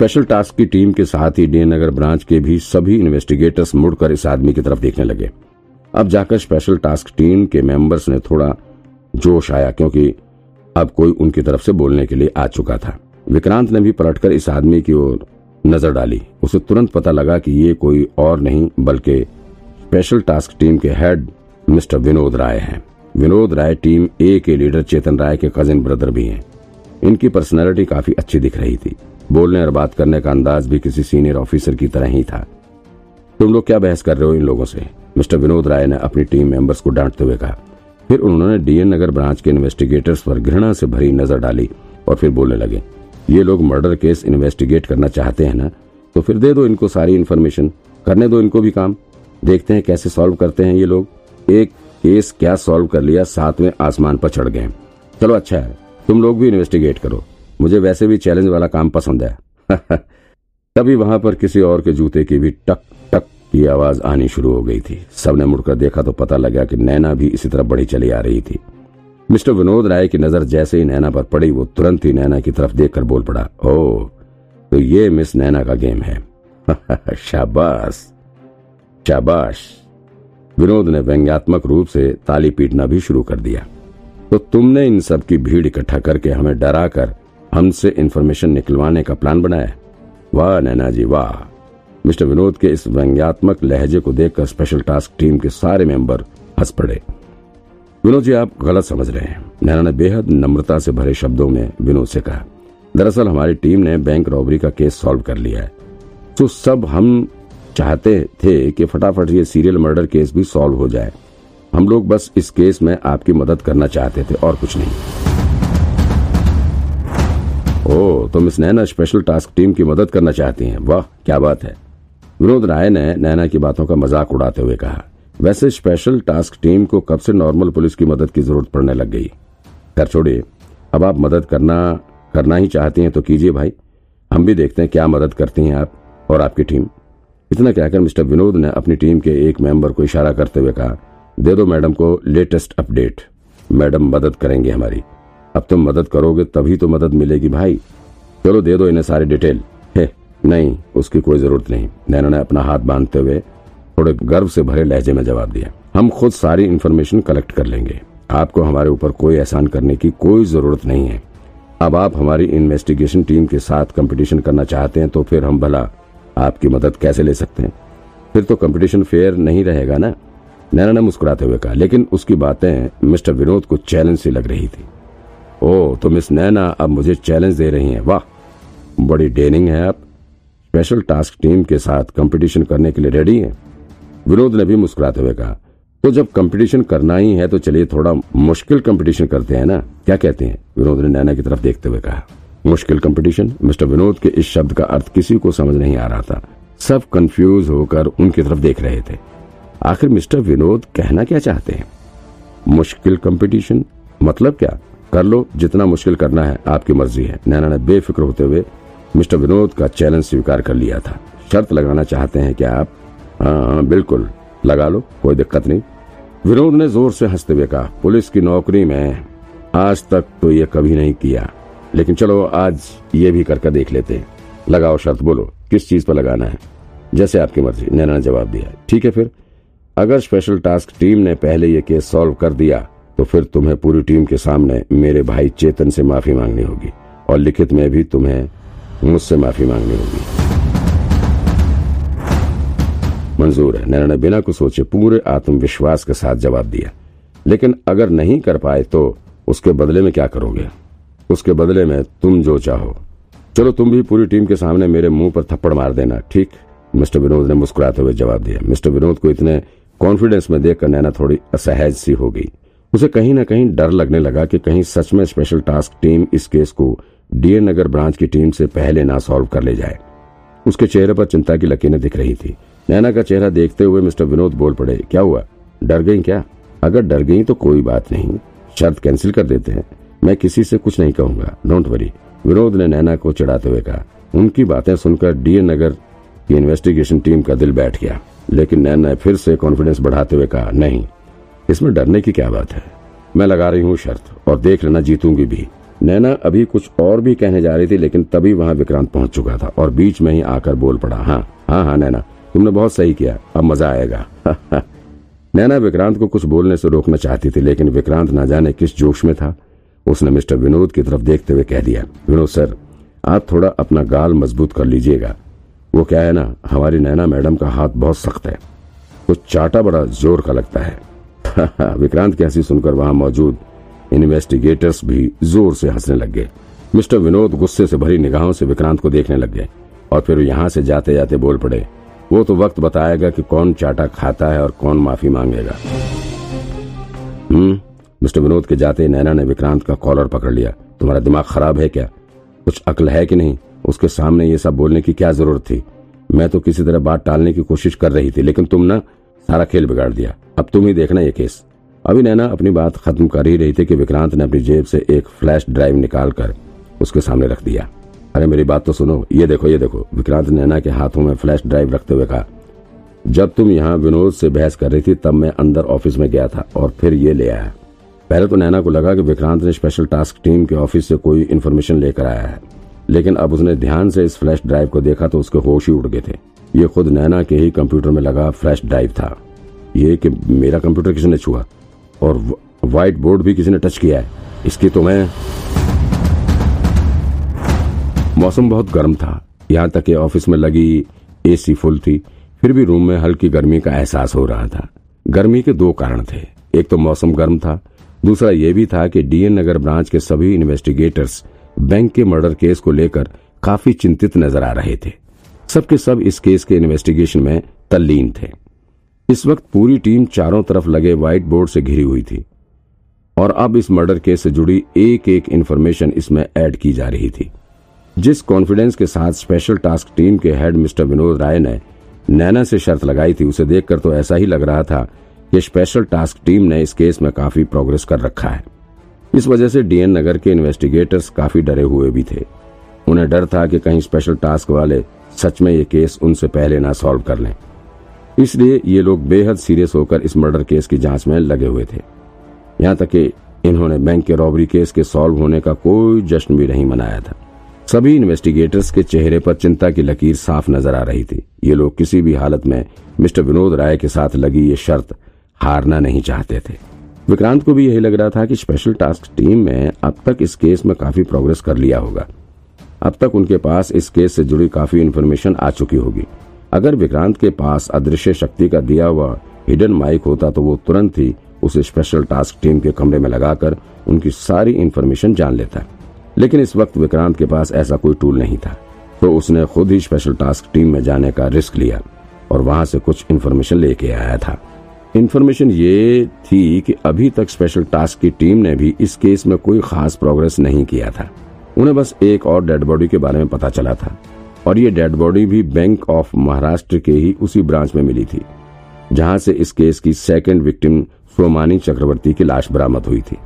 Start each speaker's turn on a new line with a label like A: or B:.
A: Special task की team के साथ ही डी नगर ब्रांच के भी सभी इन्वेस्टिगेटर्स मुड़कर इस आदमी की तरफ़ देखने लगे। अब जाकर स्पेशल टास्क टीम के मेंबर्स ने थोड़ा जोश आया क्योंकि अब कोई उनकी तरफ़ से बोलने के लिए आ चुका था। विक्रांत ने भी पलटकर इस आदमी की ओर नज़र डाली। उसे तुरंत पता लगा कि ये कोई और नहीं, बल्कि स्पेशल टास्क टीम के हेड मिस्टर विनोद राय हैं। विनोद राय टीम ए के लीडर चेतन राय के कजिन ब्रदर भी हैं। इनकी पर्सनैलिटी काफ़ी अच्छी दिख रही थी। बोलने और बात करने का अंदाज भी किसी सीनियर ऑफिसर की तरह ही था। तुम लोग क्या बहस कर रहे हो इन लोगों से? मिस्टर विनोद राय ने अपनी टीम मेंबर्स को डांटते हुए कहा। फिर उन्होंने डीएन नगर ब्रांच के इन्वेस्टिगेटर्स पर घृणा से भरी नज़र डाली और फिर बोलने लगे, ये लोग मर्डर केस इन्वेस्टिगेट करना चाहते हैं ना? तो फिर दे दो इनको सारी इन्फॉर्मेशन। करने दो इनको भी काम। देखते हैं कैसे सॉल्व करते हैं ये लोग। एक केस क्या सॉल्व कर लिया सातवें आसमान पर चढ़ गए चलो अच्छा है, तुम लोग भी इन्वेस्टिगेट करो। मुझे वैसे भी चैलेंज वाला काम पसंद है। तभी वहाँ पर किसी और के जूते की भी टक टक की आवाज़ आनी शुरू हो गई थी। सबने मुड़कर देखा तो पता लगा कि नैना भी इसी तरफ़ बढ़ी चली आ रही थी। मिस्टर विनोद राय की नज़र जैसे ही नैना पर पड़ी, वो तुरंत ही नैना की तरफ़ देखकर बोल पड़ा, ओ तो ये मिस नैना का गेम है। शाबाश शाबाश। विनोद ने व्यंग्यात्मक रूप से ताली पीटना भी शुरू कर दिया। तो तुमने इन सब की भीड़ इकट्ठा करके हमें डरा कर हमसे इन्फॉर्मेशन निकलवाने का प्लान बनाया वाह, नैना जी, वाह। मिस्टर विनोद के इस व्यंग्यात्मक लहजे को देखकर स्पेशल टास्क टीम के सारे मेंबर हंस पड़े। विनोद जी, आप गलत समझ रहे हैं। नैना ने बेहद नम्रता से भरे शब्दों में विनोद से कहा, दरअसल हमारी टीम ने बैंक रॉबरी का केस सॉल्व कर लिया है। तो सब हम चाहते थे कि फटाफट ये सीरियल मर्डर केस भी सॉल्व हो जाए। हम लोग बस इस केस में आपकी मदद करना चाहते थे और कुछ नहीं। ओ तो miss Naina special task team की मदद करना चाहती हैं। वाह, क्या बात है। विनोद राय ने नैना की बातों का मज़ाक उड़ाते हुए कहा, वैसे स्पेशल टास्क टीम को कब से नॉर्मल पुलिस की मदद की ज़रूरत पड़ने लग गई? कर छोड़िए। अब आप मदद करना करना ही चाहती हैं तो कीजिए भाई। हम भी देखते हैं क्या मदद करती हैं आप और आपकी टीम इतना कहकर मिस्टर विनोद ने अपनी टीम के एक मेंबर को इशारा करते हुए कहा, दे दो मैडम को लेटेस्ट अपडेट मैडम मदद करेंगे हमारी। अब तुम मदद करोगे तभी तो मदद मिलेगी भाई। चलो दे दो इन्हें सारी डिटेल। है, नहीं, उसकी कोई ज़रूरत नहीं। नैना ने अपना हाथ बांधते हुए थोड़े गर्व से भरे लहजे में जवाब दिया। हम खुद सारी इन्फॉर्मेशन कलेक्ट कर लेंगे। आपको हमारे ऊपर कोई एहसान करने की कोई ज़रूरत नहीं है। अब आप हमारी इन्वेस्टिगेशन टीम के साथ कंपटीशन करना चाहते हैं तो फिर हम भला आपकी मदद कैसे ले सकते हैं? फिर तो कंपटीशन फेयर नहीं रहेगा ना? नैना ने मुस्कुराते हुए कहा, लेकिन उसकी बातें मिस्टर विनोद को चैलेंज सी लग रही थी। ओ तो मिस नैना अब मुझे चैलेंज दे रही हैं। वाह, बड़ी डेनिंग है आप। स्पेशल टास्क टीम के साथ कंपटीशन करने के लिए रेडी हैं। विनोद ने भी मुस्कुराते हुए कहा तो जब कंपटीशन करना ही है तो चलिए थोड़ा मुश्किल कंपटीशन करते हैं ना? क्या कहते हैं? विनोद ने नैना की तरफ़ देखते हुए कहा, मुश्किल कंपटीशन मिस्टर विनोद के इस शब्द का अर्थ किसी को समझ नहीं आ रहा था। सब कंफ्यूज होकर उनकी तरफ़ देख रहे थे। आखिर मिस्टर विनोद कहना क्या चाहते हैं? मुश्किल कंपटीशन मतलब क्या? कर लो, जितना मुश्किल करना है, आपकी मर्ज़ी है। नैना ने बेफिक्र होते हुए मिस्टर विनोद का चैलेंज स्वीकार कर लिया था। शर्त लगाना चाहते हैं क्या आप? हाँ बिल्कुल। लगा लो, कोई दिक्कत नहीं। विनोद ने ज़ोर से हँसते हुए कहा, पुलिस की नौकरी में आज तक तो ये कभी नहीं किया। लेकिन चलो, आज ये भी करके देख लेते हैं। लगाओ शर्त, बोलो, किस चीज़ पर लगाना है? जैसे आपकी मर्ज़ी, नैना ने जवाब दिया। ठीक है फिर। अगर स्पेशल टास्क टीम ने पहले ये केस सॉल्व कर दिया तो फिर तुम्हें पूरी टीम के सामने मेरे भाई चेतन से माफ़ी मांगनी होगी और लिखित में भी तुम्हें मुझसे माफ़ी मांगनी होगी। मंजूर है। नैना ने बिना कुछ सोचे पूरे आत्मविश्वास के साथ जवाब दिया। लेकिन अगर नहीं कर पाए तो उसके बदले में क्या करोगे? उसके बदले में तुम जो चाहो। चलो तुम भी पूरी टीम के सामने मेरे मुँह पर थप्पड़ मार देना, ठीक? मिस्टर विनोद ने मुस्कुराते हुए जवाब दिया। मिस्टर विनोद को इतने कॉन्फिडेंस में देखकर नैना थोड़ी असहज सी हो गई। उसे कहीं ना कहीं डर लगने लगा कि कहीं सच में स्पेशल टास्क टीम इस केस को डीएन नगर ब्रांच की टीम से पहले ना सॉल्व कर ले जाए। उसके चेहरे पर चिंता की लकीरें दिख रही थी। नैना का चेहरा देखते हुए मिस्टर विनोद बोल पड़े, क्या हुआ? डर गई क्या? अगर डर गई तो कोई बात नहीं, शर्त कैंसिल कर देते हैं। मैं किसी से कुछ नहीं कहूँगा डोंट वरी विनोद ने नैना को चढ़ाते हुए कहा। उनकी बातें सुनकर डीएन नगर की इन्वेस्टिगेशन टीम का दिल बैठ गया, लेकिन नैना फिर से कॉन्फिडेंस बढ़ाते हुए कहा, नहीं इसमें डरने की क्या बात है? मैं लगा रही हूँ शर्त, और देख लेना जीतूँगी भी। नैना अभी कुछ और भी कहने जा रही थी, लेकिन तभी वहाँ विक्रांत पहुँच चुका था, और बीच में ही आकर बोल पड़ा हाँ हाँ हाँ नैना, तुमने बहुत सही किया, अब मज़ा आएगा। नैना विक्रांत को कुछ बोलने से रोकना चाहती थी, लेकिन विक्रांत ना जाने किस जोश में था। उसने मिस्टर विनोद की तरफ़ देखते हुए कह दिया, विनोद सर, आप थोड़ा अपना गाल मज़बूत कर लीजिएगा। वो क्या है ना, हमारी नैना मैडम का हाथ बहुत सख्त है। कुछ चाटा बड़ा ज़ोर का लगता है। विक्रांत की हँसी सुनकर वहाँ मौजूद इन्वेस्टिगेटर्स भी ज़ोर से हंसने लग गए। मिस्टर विनोद गुस्से से भरी निगाहों से विक्रांत को देखने लग गए और फिर यहाँ से जाते जाते बोल पड़े, वो तो वक्त बताएगा कि कौन चाटा खाता है और कौन माफ़ी मांगेगा। हम्म मिस्टर विनोद के जाते नैना ने विक्रांत का कॉलर पकड़ लिया। तुम्हारा दिमाग खराब है क्या? कुछ अक्ल है कि नहीं? उसके सामने ये सब बोलने की क्या ज़रूरत थी? मैं तो किसी तरह बात टालने की कोशिश कर रही थी, लेकिन तुम ना सारा खेल बिगाड़ दिया। अब तुम ही देखना ये केस। अभी नैना अपनी बात खत्म कर ही रही थी कि विक्रांत ने अपनी जेब से एक फ्लैश ड्राइव निकाल कर उसके सामने रख दिया। अरे मेरी बात तो सुनो, ये देखो ये देखो, विक्रांत नैना के हाथों में फ्लैश ड्राइव रखते हुए कहा, जब तुम यहाँ विनोद से बहस कर रही थी, तब मैं अंदर ऑफ़िस में गया था और फिर ये ले आया। पहले तो नैना को लगा कि विक्रांत ने स्पेशल टास्क टीम के ऑफ़िस से कोई इन्फॉर्मेशन लेकर आया है। लेकिन अब उसने ध्यान से इस फ्लैश ड्राइव को देखा तो उसके होश ही उड़ गए थे। ये खुद नैना के ही कंप्यूटर में लगा फ्लैश ड्राइव था। ये कि मेरा कंप्यूटर किसी ने छुआ और व्हाइट बोर्ड भी किसी ने टच किया है। इसकी तो मैं मौसम बहुत गर्म था। यहाँ तक कि ऑफ़िस में लगी एसी फुल थी। फिर भी रूम में हल्की गर्मी का एहसास हो रहा था। गर्मी के दो कारण थे। एक तो मौसम गर्म था। दूसरा ये भी था कि डीएन नगर ब्रांच के सभी इन्वेस्टिगेटर्स बैंक के मर्डर केस को लेकर काफ़ी चिंतित नज़र आ रहे थे। सबके सब इस केस के इन्वेस्टिगेशन में तल्लीन थे। इस वक्त पूरी टीम चारों तरफ़ लगे व्हाइट बोर्ड से घिरी हुई थी और अब इस मर्डर केस से जुड़ी एक एक इन्फॉर्मेशन इसमें ऐड की जा रही थी। जिस कॉन्फिडेंस के साथ स्पेशल टास्क टीम के हेड मिस्टर विनोद राय ने नैना से शर्त लगाई थी, उसे देखकर तो ऐसा ही लग रहा था कि स्पेशल टास्क टीम ने इस केस में काफ़ी प्रोग्रेस कर रखा है। इस वजह से डीएन नगर के इन्वेस्टिगेटर्स काफ़ी डरे हुए भी थे। उन्हें डर था कि कहीं स्पेशल टास्क वाले सच में ये केस उनसे पहले ना सॉल्व कर लें। इसलिए ये लोग बेहद सीरियस होकर इस मर्डर केस की जाँच में लगे हुए थे। यहाँ तक कि इन्होंने बैंक के रॉबरी केस के सॉल्व होने का कोई जश्न भी नहीं मनाया था। सभी इन्वेस्टिगेटर्स के चेहरे पर चिंता की लकीर साफ़ नज़र आ रही थी। ये लोग किसी भी हालत में मिस्टर विनोद राय के साथ लगी ये शर्त हारना नहीं चाहते थे। विक्रांत को भी यही लग रहा था कि स्पेशल टास्क टीम में अब तक इस केस में काफ़ी प्रोग्रेस कर लिया होगा। अब तक उनके पास इस केस से जुड़ी काफ़ी इन्फॉर्मेशन आ चुकी होगी। अगर विक्रांत के पास अदृश्य शक्ति का दिया हुआ हिडन माइक होता तो वो तुरंत ही उसे स्पेशल टास्क टीम के कमरे में लगाकर उनकी सारी इन्फॉर्मेशन जान लेता। लेकिन इस वक्त विक्रांत के पास ऐसा कोई टूल नहीं था। तो उसने खुद ही स्पेशल टास्क टीम में जाने का रिस्क लिया और वहाँ से कुछ इन्फॉर्मेशन लेके आया था। इन्फॉर्मेशन ये थी कि अभी तक स्पेशल टास्क की टीम ने भी इस केस में कोई खास प्रोग्रेस नहीं किया था। उन्हें बस एक और डेड बॉडी के बारे में पता चला था। और ये डेड बॉडी भी बैंक ऑफ़ महाराष्ट्र के ही उसी ब्रांच में मिली थी, जहाँ से इस केस की सेकेंड विक्टिम सोमानी चक्रवर्ती की लाश बरामद हुई थी।